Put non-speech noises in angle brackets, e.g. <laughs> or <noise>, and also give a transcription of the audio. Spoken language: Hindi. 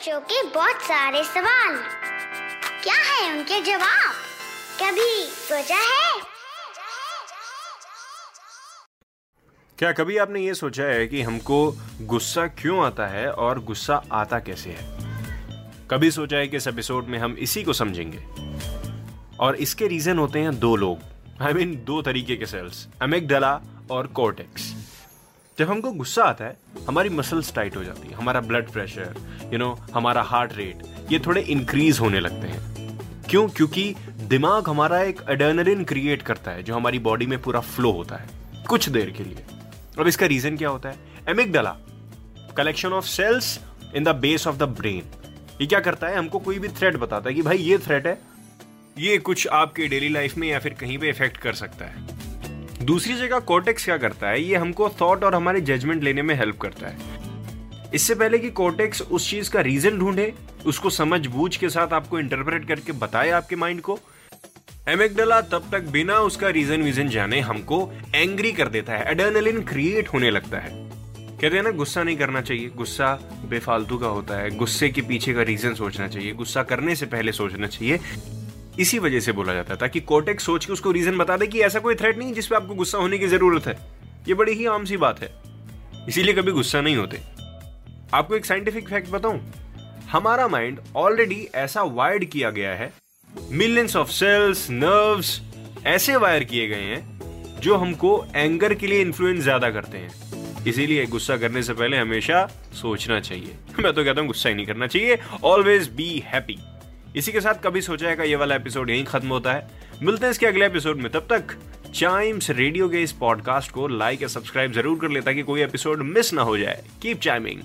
बच्चों के बहुत सारे सवाल। क्या है उनके जवाब? कभी सोचा है? क्या कभी आपने ये सोचा है कि हमको गुस्सा क्यों आता है और गुस्सा आता कैसे है? कभी सोचा है कि इस एपिसोड में हम इसी को समझेंगे? और इसके रीजन होते हैं दो लोग। आई I मीन mean, दो तरीके के सेल्स अमेगडला और कोर्टेक्स जब हमको गुस्सा आता है हमारी मसल्स टाइट हो जाती है, हमारा ब्लड प्रेशर यू नो हमारा हार्ट रेट ये थोड़े इंक्रीज होने लगते हैं। क्यों? क्योंकि दिमाग हमारा एक एडर्नलिन क्रिएट करता है, जो हमारी बॉडी में पूरा फ्लो होता है, कुछ देर के लिए। अब इसका रीजन क्या होता है? Amygdala collection of cells in the base of the brain ये क्या करता है? हमको कोई भी थ्रेट बताता है कि भाई ये थ्रेट है, ये कुछ आपके डेली लाइफ में या फिर कहीं पे इफ़ेक्ट कर सकता है। दूसरी जगह कोटेक्स क्या करता है? ये हमको थॉट और हमारे जजमेंट लेने में हेल्प करता है। इससे पहले कि कोर्टेक्स उस चीज़ का रीजन ढूंढे, उसको समझ बूझ के साथ आपको इंटरप्रेट करके बताए आपके माइंड को एमेगडला तब तक बिना उसका रीजन वीजन जाने हमको एंग्री कर देता है एडर्नलिन क्रिएट होने लगता है। कहते हैं ना, गुस्सा नहीं करना चाहिए। गुस्सा बेफालतू का होता है। गुस्से के पीछे का रीजन सोचना चाहिए। गुस्सा करने से पहले सोचना चाहिए। इसी वजह से बोला जाता है, ताकि कोटेक्स सोच के उसको रीजन बता दे कि ऐसा कोई थ्रेट नहीं जिसपे आपको गुस्सा होने की ज़रूरत है। ये बड़ी ही आम सी बात है। इसीलिए कभी गुस्सा नहीं होते। आपको एक साइंटिफिक फैक्ट बताऊँ? हमारा माइंड ऑलरेडी ऐसा वायर्ड किया गया है। मिलियंस ऑफ़ सेल्स नर्व्स ऐसे वायर किए गए हैं, जो हमको एंगर के लिए इन्फ्लुएंस ज़्यादा करते हैं। इसीलिए गुस्सा करने से पहले हमेशा सोचना चाहिए। <laughs> मैं तो कहता हूँ गुस्सा ही नहीं करना चाहिए। ऑलवेज बी हैप्पी इसी के साथ कभी सोचा है ये वाला एपिसोड यहीं खत्म होता है। मिलते हैं इसके अगले एपिसोड में। तब तक चाइम्स रेडियो के इस पॉडकास्ट को लाइक या सब्सक्राइब ज़रूर कर ले ताकि कोई एपिसोड मिस ना हो जाए। Keep chiming